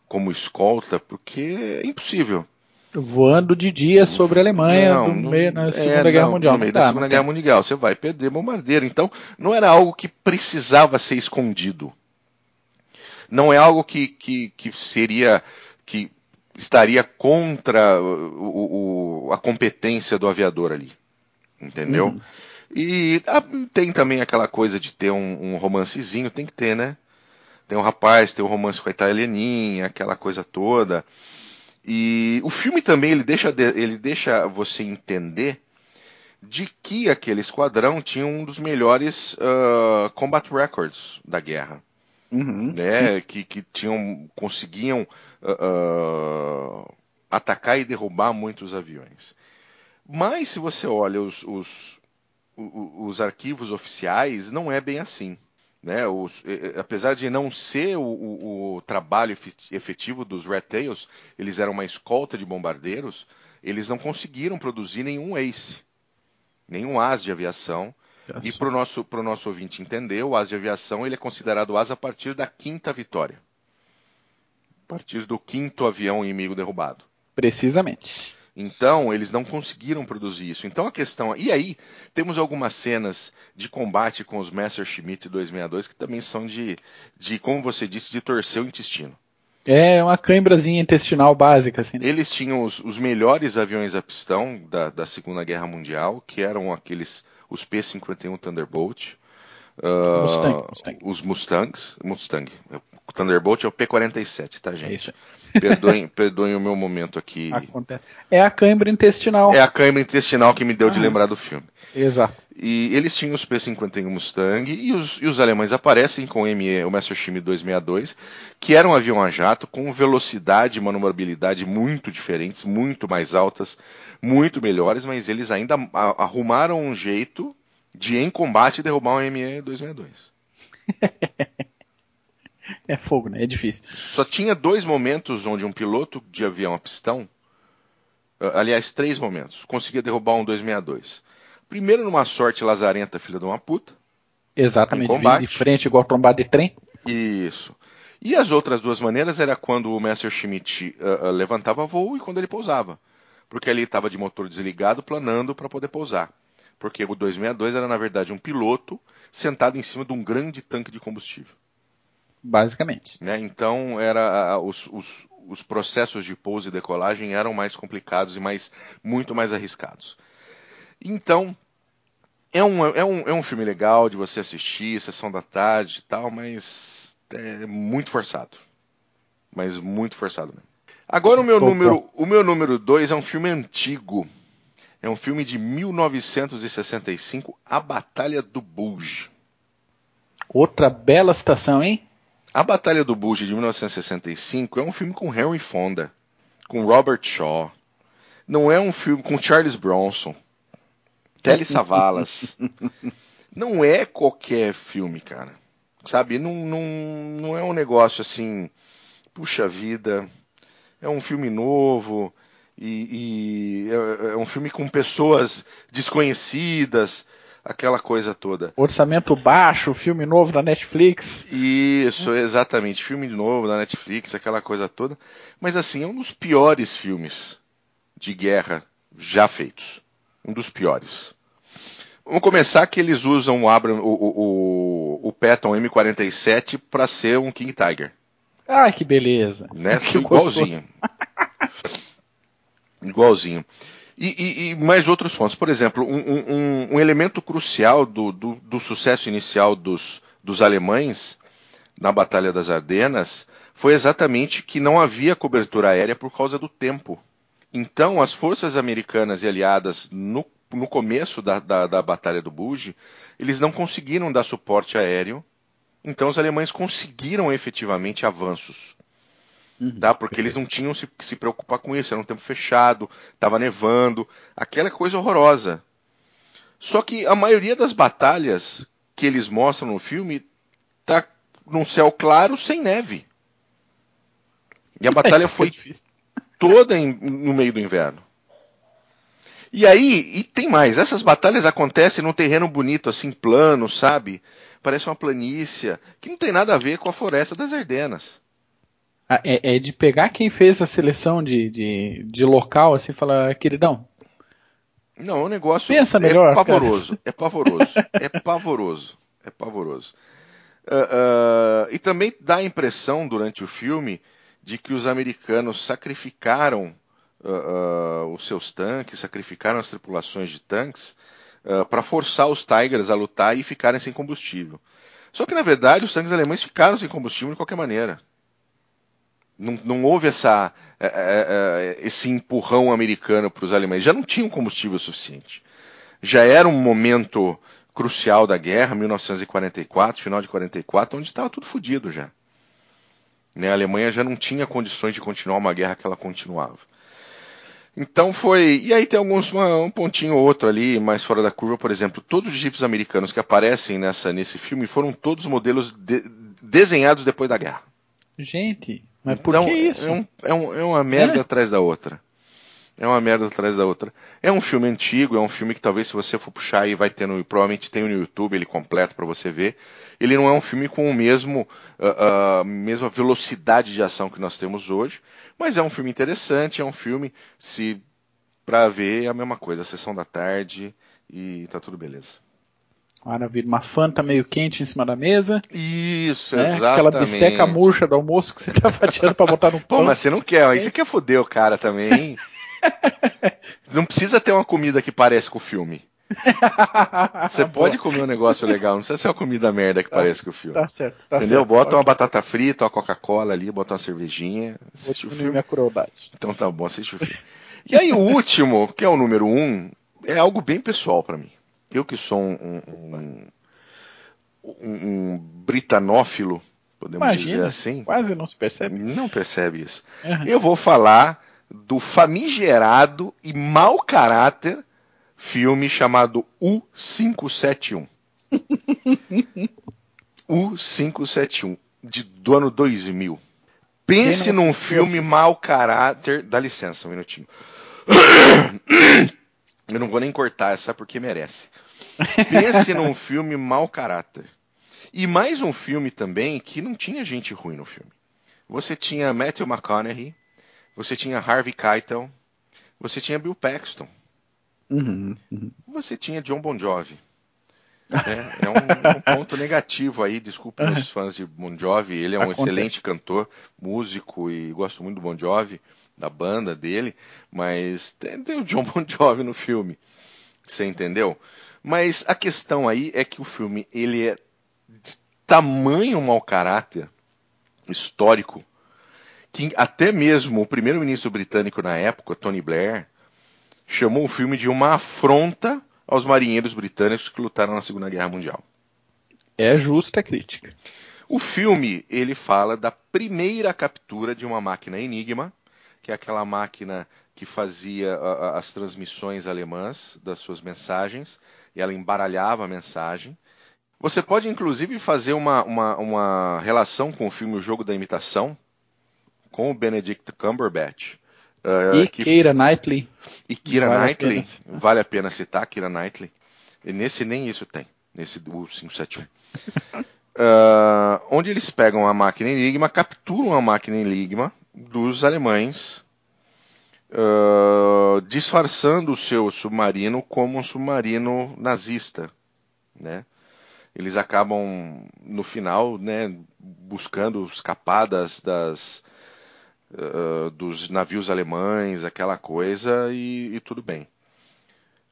A: como escolta, porque é impossível.
B: Voando de dia sobre a Alemanha não, no meio, na Segunda é, Guerra não, Mundial.
A: No meio da Segunda Guerra Mundial, você vai perder bombardeiro. Então, não era algo que precisava ser escondido. Não é algo que, que, que seria. que estaria contra o, o, a competência do aviador ali. Entendeu? Uhum. E ah, tem também aquela coisa de ter um, um romancezinho, tem que ter, né? Tem um rapaz, tem um romance com a italianinha, aquela coisa toda. E o filme também ele deixa, ele deixa você entender de que aquele esquadrão tinha um dos melhores uh, combat records da guerra. Uhum, né? Que, que tinham, conseguiam uh, uh, atacar e derrubar muitos aviões. Mas se você olha os, os, os, os arquivos oficiais, não é bem assim. Né? Os, apesar de não ser o, o, o, trabalho efetivo dos Red Tails, eles eram uma escolta de bombardeiros, eles não conseguiram produzir nenhum ace, nenhum as de aviação. E para o nosso, nosso ouvinte entender, o as de aviação ele é considerado as a partir da quinta vitória. A partir do quinto avião inimigo derrubado.
B: Precisamente.
A: Então, eles não conseguiram produzir isso. Então, a questão. E aí, temos algumas cenas de combate com os Messerschmitt 262 que também são de, de, como você disse, de torcer o intestino.
B: É uma cãibrazinha intestinal básica. Assim,
A: né? Eles tinham os, os, melhores aviões a pistão da, da Segunda Guerra Mundial, que eram aqueles, os P-51 Thunderbolt. Uh, Mustang, Mustang. Os Mustangs. Mustang. O Thunderbolt é o P-47, tá, gente? É isso. Perdoem, [LAUGHS] perdoem o meu momento aqui.
B: Acontece. É a câimbra intestinal.
A: É a câimbra intestinal que me deu ah, de lembrar do filme.
B: Exato.
A: E eles tinham os P-51 Mustang e os, e os, alemães aparecem com o, ME, o Messerschmitt 262, que era um avião a jato com velocidade e manobrabilidade muito diferentes, muito mais altas, muito melhores, mas eles ainda arrumaram um jeito de, em combate, derrubar um ME 262. [LAUGHS]
B: é fogo, né? É difícil.
A: Só tinha dois momentos onde um piloto de avião a pistão, ah, aliás, três momentos, conseguia derrubar um 262. Primeiro numa sorte lazarenta, filha de uma puta.
B: Exatamente, de frente igual trombada de trem.
A: Isso. E as outras duas maneiras era quando o Messerschmitt uh, uh, levantava voo e quando ele pousava. Porque ele estava de motor desligado, planando para poder pousar. Porque o 262 era, na verdade, um piloto sentado em cima de um grande tanque de combustível.
B: Basicamente.
A: Né? Então, era os, os, os, processos de pouso e decolagem eram mais complicados e mais, muito mais arriscados. Então, é um, é, um, é um filme legal de você assistir, sessão da tarde e tal, mas é muito forçado. Mas muito forçado mesmo. Agora o meu número, o meu número 2 é um filme antigo. É um filme de 1965, A Batalha do Bulge.
B: Outra bela citação, hein?
A: A Batalha do Bulge de 1965 é um filme com Henry Fonda, com Robert Shaw. Não é um filme com Charles Bronson, Telly Savalas. [LAUGHS] não é qualquer filme, cara. Sabe? Não, não, não é um negócio assim. Puxa vida. É um filme novo. E, e é, é um filme com pessoas desconhecidas aquela coisa toda.
B: Orçamento baixo, filme novo da Netflix.
A: Isso, exatamente, filme novo da Netflix, aquela coisa toda. Mas assim, é um dos piores filmes de guerra já feitos. Um dos piores. Vamos começar que eles usam o, Abram, o, o, o Patton M47 para ser um King Tiger.
B: Ah, que beleza.
A: Né? [LAUGHS] Que igualzinho. [LAUGHS] igualzinho. E, e, e, mais outros pontos. Por exemplo, um, um, um elemento crucial do, do, do, sucesso inicial dos, dos alemães na Batalha das Ardenas foi exatamente que não havia cobertura aérea por causa do tempo. Então, as forças americanas e aliadas, no, no começo da, da, da Batalha do Bulge, eles não conseguiram dar suporte aéreo. Então, os alemães conseguiram efetivamente avanços. Uhum. Tá? Porque eles não tinham se, se preocupar com isso, era um tempo fechado, estava nevando, aquela coisa horrorosa. Só que a maioria das batalhas que eles mostram no filme tá num céu claro sem neve. E a batalha foi toda em, no meio do inverno. E aí, e tem mais, essas batalhas acontecem num terreno bonito, assim, plano, sabe? Parece uma planície, que não tem nada a ver com a floresta das Ardenas.
B: Ah, é, é, de pegar quem fez a seleção de, de, de local assim e falar, queridão.
A: Não, o negócio
B: Pensa melhor,
A: é pavoroso. É pavoroso. é pavoroso. É pavoroso. Uh, uh, e também dá a impressão durante o filme de que os americanos sacrificaram uh, os seus tanques, sacrificaram as tripulações de tanques para forçar os Tigers a lutar e ficarem sem combustível. Só que na verdade os tanques alemães ficaram sem combustível de qualquer maneira. Não, não houve essa, é, é, é, esse empurrão americano para os alemães. Já não tinham combustível suficiente. Já era um momento crucial da guerra, 1944, final de 44, onde estava tudo fodido já. Né? A Alemanha já não tinha condições de continuar uma guerra que ela continuava. Então foi. E aí tem alguns um pontinho ou outro ali mais fora da curva, por exemplo, todos os jipes americanos que aparecem nessa nesse filme foram todos modelos de, desenhados depois da guerra.
B: Gente, mas por
A: então,
B: que isso?
A: É, um, é, um, é uma merda
B: É?
A: atrás da outra. É uma merda atrás da outra. É um filme antigo, é um filme que talvez se você for puxar aí vai ter no, provavelmente tem no YouTube ele completo para você ver. Ele não é um filme com o mesmo a uh, uh, mesma velocidade de ação que nós temos hoje, mas é um filme interessante, é um filme se para ver é a mesma coisa, a sessão da tarde e tá tudo beleza.
B: Maravilha, uma fanta meio quente em cima da mesa.
A: Isso,
B: né?
A: exatamente.
B: Aquela bisteca murcha do almoço que você [LAUGHS] tá fatiando pra botar no pão.
A: Pô, mas você não quer, aí você quer foder o cara também? [LAUGHS] Não precisa ter uma comida que parece com o filme. [LAUGHS] Você pode comer um negócio legal, não precisa ser uma comida merda que
B: Tá,
A: parece com o filme.
B: Tá certo, tá
A: Entendeu?
B: certo.
A: Bota
B: Pode-
A: uma batata frita, uma Coca-Cola ali, bota uma cervejinha.
B: Vou
A: Assiste o
B: diminuir
A: filme.
B: minha crueldade.
A: Então tá bom, assiste o filme. E aí o último, que é o número um, é algo bem pessoal pra mim. Eu que sou um, um, um, um britanófilo, podemos dizer
B: Imagina,
A: assim,
B: quase não se percebe.
A: não percebe isso.
B: Aham.
A: Eu vou falar do famigerado e mau caráter filme chamado U571. U571, [LAUGHS] de, do ano 2000. Pense num filme mau caráter. Dá licença um minutinho. [COUGHS] Eu não vou nem cortar essa porque merece. Pense num filme mau caráter. E mais um filme também que não tinha gente ruim no filme. Você tinha Matthew McConaughey, você tinha Harvey Keitel, você tinha Bill Paxton,
B: Uhum, uhum.
A: você tinha John Bon Jovi. né? É um, um ponto negativo aí, desculpe os fãs de Bon Jovi, ele é um
B: Acontece.
A: excelente cantor, músico e gosto muito do Bon Jovi, da banda dele, mas tem, tem o John Bon Jovi no filme, você entendeu? Mas a questão aí é que o filme ele é de tamanho mau caráter histórico que até mesmo o primeiro-ministro britânico na época, Tony Blair, chamou o filme de uma afronta aos marinheiros britânicos que lutaram na Segunda Guerra Mundial.
B: É justa a crítica.
A: O filme ele fala da primeira captura de uma máquina Enigma, que é aquela máquina que fazia a- a- as transmissões alemãs das suas mensagens e ela embaralhava a mensagem. Você pode inclusive fazer uma, uma, uma relação com o filme O Jogo da Imitação com o Benedict Cumberbatch. eh,
B: e
A: que
B: Keira Knightley.
A: e Kira
B: Vale a
A: Knightley,
B: pena citar.
A: vale a pena citar Kira Knightley. E nesse nem isso tem, nesse do 571. Ah, [LAUGHS] onde eles pegam a máquina Enigma, capturam a máquina Enigma dos alemães, ah, disfarçando o seu submarino como um submarino nazista, né? Eles acabam no final, né, buscando escapar das, das uh, dos navios alemães, aquela coisa, e, e tudo bem.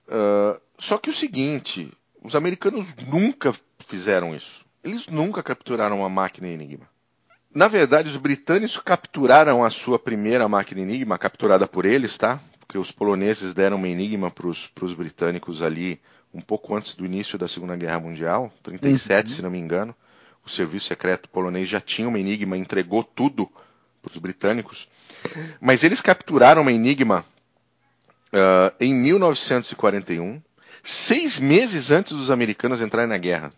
A: Uh, só que o seguinte, os americanos nunca fizeram isso. Eles nunca capturaram uma máquina Enigma. Na verdade, os britânicos capturaram a sua primeira máquina Enigma, capturada por eles, tá? Porque os poloneses deram uma Enigma para os britânicos ali um pouco antes do início da Segunda Guerra Mundial, 37,
B: Uhum.
A: se não me engano. O serviço secreto polonês já tinha uma Enigma, entregou tudo para os britânicos. Mas eles capturaram uma Enigma ah, em 1941, seis meses antes dos americanos entrarem na guerra.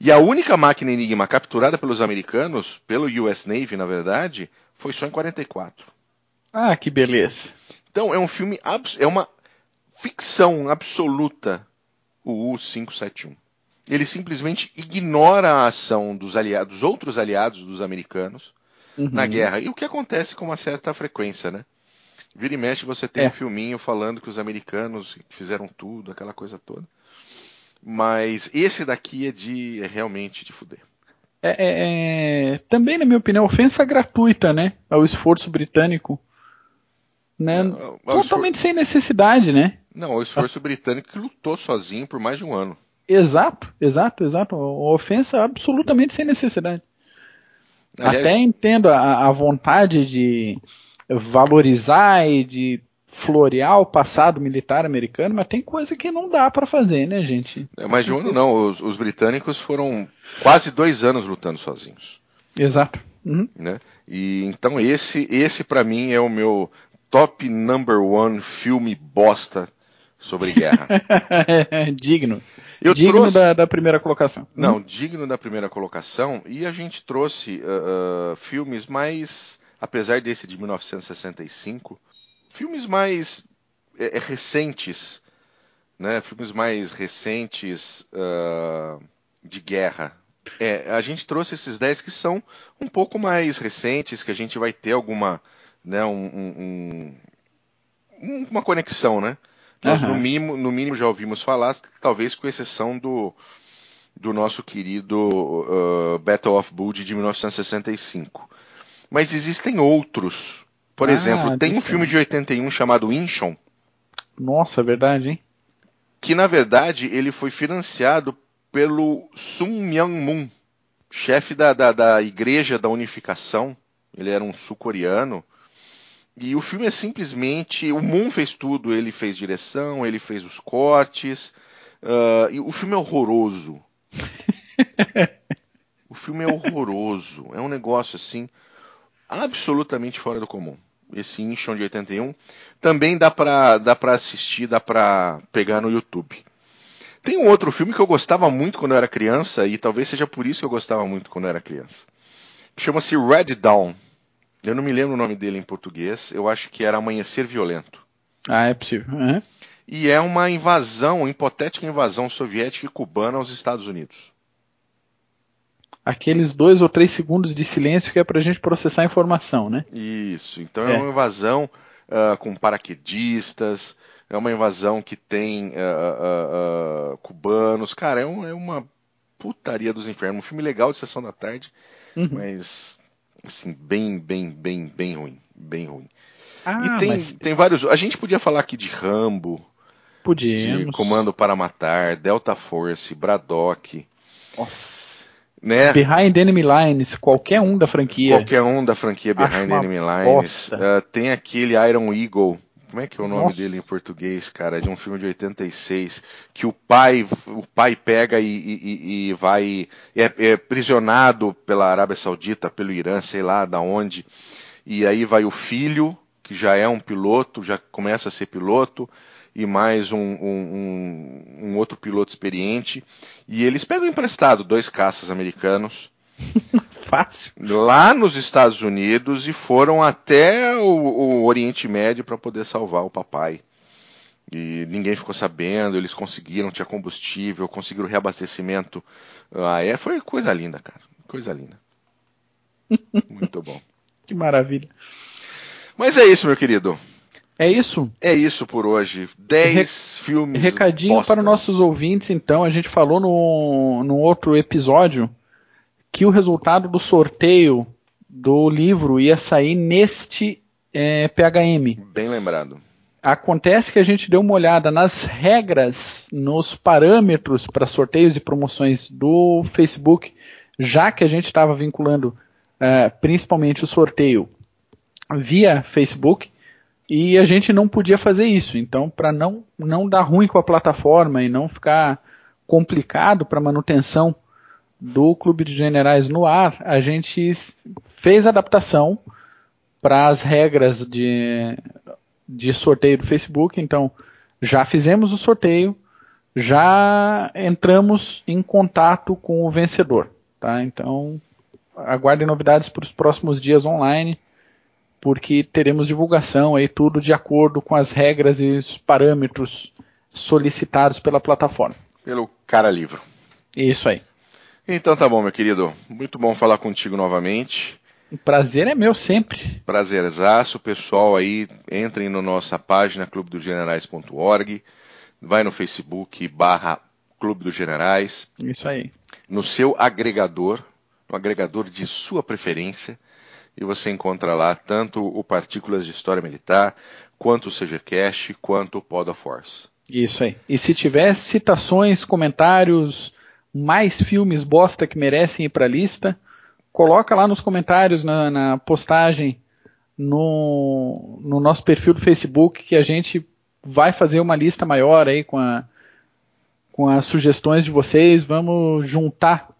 A: E a única máquina Enigma capturada pelos americanos, pelo US Navy, na verdade, foi só em 44.
B: Ah, que beleza.
A: Então é um filme, é uma ficção absoluta, o U-571. Ele simplesmente ignora a ação dos aliados, dos outros aliados dos americanos
B: Uhum.
A: na guerra. E o que acontece com uma certa frequência, né? Vira e mexe, você tem
B: É.
A: um filminho falando que os americanos fizeram tudo, aquela coisa toda. Mas esse daqui é de é realmente de fuder.
B: É, é- é- também, na minha opinião, ofensa gratuita, né? Ao esforço britânico. Né? Totalmente sem necessidade, né?
A: Não, o esforço britânico que lutou sozinho por mais de um ano.
B: Exato, exato, exato. Uma Ofensa absolutamente sem necessidade.
A: Aliás,
B: Até entendo a, a vontade de valorizar e de florear o passado militar americano, mas tem coisa que não dá pra fazer, né, gente?
A: é mais de um ano não. Os, os britânicos foram quase dois anos lutando sozinhos.
B: Exato. Uhum.
A: né? E então esse esse para mim é o meu top number one filme bosta sobre guerra. [LAUGHS]
B: digno. Eu digno trouxe... da, da, primeira colocação.
A: Não, hum? digno da primeira colocação. E a gente trouxe uh, uh, filmes mais, apesar desse de 1965, filmes mais é, recentes, né? Filmes mais recentes uh, de guerra. É, a gente trouxe esses 10 que são um pouco mais recentes, que a gente vai ter alguma, né, um, um, uma conexão, né? Nós, uhum. no, mínimo, no mínimo, já ouvimos falar, talvez com exceção do, do nosso querido uh, Battle of Bulge de 1965. Mas existem outros. Por ah, exemplo, tem um filme de 81 chamado Inchon.
B: Nossa, verdade, hein?
A: Que na verdade ele foi financiado pelo Sun Myung Moon, chefe da, da, da Igreja da Unificação. Ele era um sul-coreano e o filme é simplesmente. O Moon fez tudo, ele fez direção, ele fez os cortes. Uh, e o filme é horroroso. [LAUGHS] o filme é horroroso. É um negócio assim. absolutamente fora do comum. Esse Inchon de 81. Também dá pra, dá pra assistir, dá pra pegar no YouTube. Tem um outro filme que eu gostava muito quando eu era criança, e talvez seja por isso que eu gostava muito quando eu era criança. Que chama-se Red Dawn. Eu não me lembro o nome dele em português. Eu acho que era Amanhecer Violento.
B: Ah, é possível. Uhum.
A: E é uma invasão, uma hipotética invasão soviética e cubana aos Estados Unidos.
B: Aqueles dois ou três segundos de silêncio que é para a gente processar a informação, né?
A: Isso. Então é, é uma invasão uh, com paraquedistas, é uma invasão que tem uh, uh, cubanos. Cara, é, um, é, uma putaria dos infernos. Um filme legal de sessão da tarde, uhum. mas assim, bem, bem, bem, bem ruim. Bem ruim. Ah, e tem, mas... tem vários. A gente podia falar aqui de Rambo.
B: Podíamos. De
A: Comando para Matar, Delta Force, Braddock.
B: Nossa. Né? Behind Enemy Lines, qualquer um da franquia.
A: Qualquer um da franquia Behind Enemy Lines. Uh, tem aquele Iron Eagle como é que é o nome Nossa. dele em português, cara? De um filme de 86, que o pai, o pai pega e, e, e vai. É, é prisionado pela Arábia Saudita, pelo Irã, sei lá da onde. E aí vai o filho, que já é um piloto, já começa a ser piloto, e mais um, um, um, outro piloto experiente. E eles pegam emprestado dois caças americanos [LAUGHS]
B: Fácil.
A: Lá nos Estados Unidos e foram até o, o Oriente Médio para poder salvar o papai. E ninguém ficou sabendo, eles conseguiram, tinha combustível, conseguiram reabastecimento. Ah, é, foi coisa linda, cara. Coisa linda. [LAUGHS] Muito bom.
B: Que maravilha.
A: Mas é isso, meu querido.
B: É isso?
A: É isso por hoje. 10 Re filmes.
B: Recadinho postas. para nossos ouvintes, então. A gente falou no, no outro episódio que o resultado do sorteio do livro ia sair neste é, PHM.
A: Bem lembrado.
B: Acontece que a gente deu uma olhada nas regras, nos parâmetros para sorteios e promoções do Facebook, já que a gente estava vinculando é, principalmente o sorteio via Facebook, e a gente não podia fazer isso. Então, para não, não dar ruim com a plataforma e não ficar complicado para manutenção do Clube de Generais no ar, a gente fez adaptação para as regras de, de sorteio do Facebook. Então, já fizemos o sorteio, já entramos em contato com o vencedor. Tá? Então, aguardem novidades para os próximos dias online, porque teremos divulgação aí tudo de acordo com as regras e os parâmetros solicitados pela plataforma.
A: Pelo cara livro.
B: Isso aí.
A: Então tá bom, meu querido. Muito bom falar contigo novamente.
B: O prazer é meu sempre.
A: Prazerzaço, pessoal aí, entrem na nossa página clubedogenerais.org, vai no Facebook barra Clube dos Generais.
B: Isso aí.
A: No seu agregador, no agregador de sua preferência, e você encontra lá tanto o Partículas de História Militar, quanto o CGCast, quanto o Pod of Force.
B: Isso aí. E se tiver citações, comentários, mais filmes bosta que merecem ir para a lista, coloca lá nos comentários, na, na postagem, no, no, nosso perfil do Facebook, que a gente vai fazer uma lista maior aí com, a, com as sugestões de vocês. Vamos juntar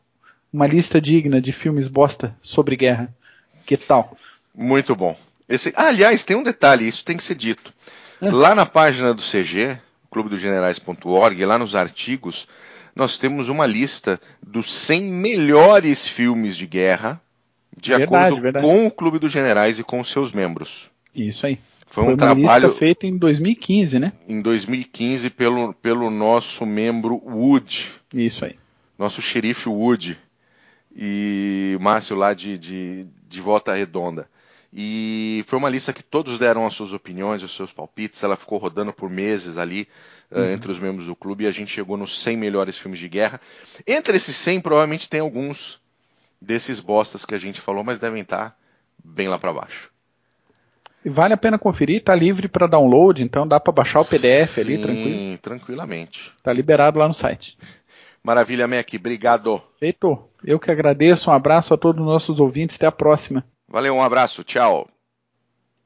B: uma lista digna de filmes bosta sobre guerra. Que tal?
A: Muito bom. Esse, ah, aliás, tem um detalhe, isso tem que ser dito. É. Lá na página do CG, clubedogenerais.org, lá nos artigos, nós temos uma lista dos 100 melhores filmes de guerra, de verdade, acordo verdade. com o Clube dos Generais e com seus membros.
B: Isso aí. Foi, Foi um trabalho feito em 2015, né?
A: Em 2015 pelo, pelo nosso membro Wood.
B: Isso aí.
A: Nosso xerife Wood e Márcio lá de, de, de Volta Redonda. E foi uma lista que todos deram as suas opiniões, os seus palpites. Ela ficou rodando por meses ali uh, uhum. entre os membros do clube e a gente chegou nos 100 melhores filmes de guerra. Entre esses 100, provavelmente tem alguns desses bostas que a gente falou, mas devem estar bem lá para baixo.
B: E vale a pena conferir, tá livre para download, então dá para baixar o PDF
A: Sim,
B: ali tranquilo.
A: tranquilamente.
B: Tá liberado lá no site.
A: Maravilha, Mac, obrigado.
B: Feito. Eu que agradeço, um abraço a todos os nossos ouvintes, até a próxima.
A: Valeu, um abraço, tchau.